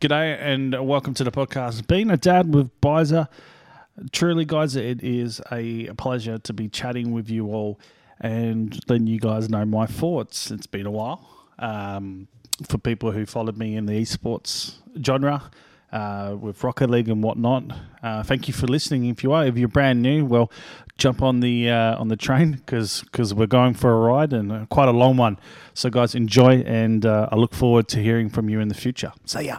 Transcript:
G'day and welcome to the podcast. Being a dad with Bizer, truly, guys, it is a pleasure to be chatting with you all and letting you guys know my thoughts. It's been a while. Um, for people who followed me in the esports genre, uh, with Rocket League and whatnot. Uh, thank you for listening. If you are, if you're brand new, well, jump on the uh, on the train because because we're going for a ride and uh, quite a long one. So guys, enjoy, and uh, I look forward to hearing from you in the future. See ya.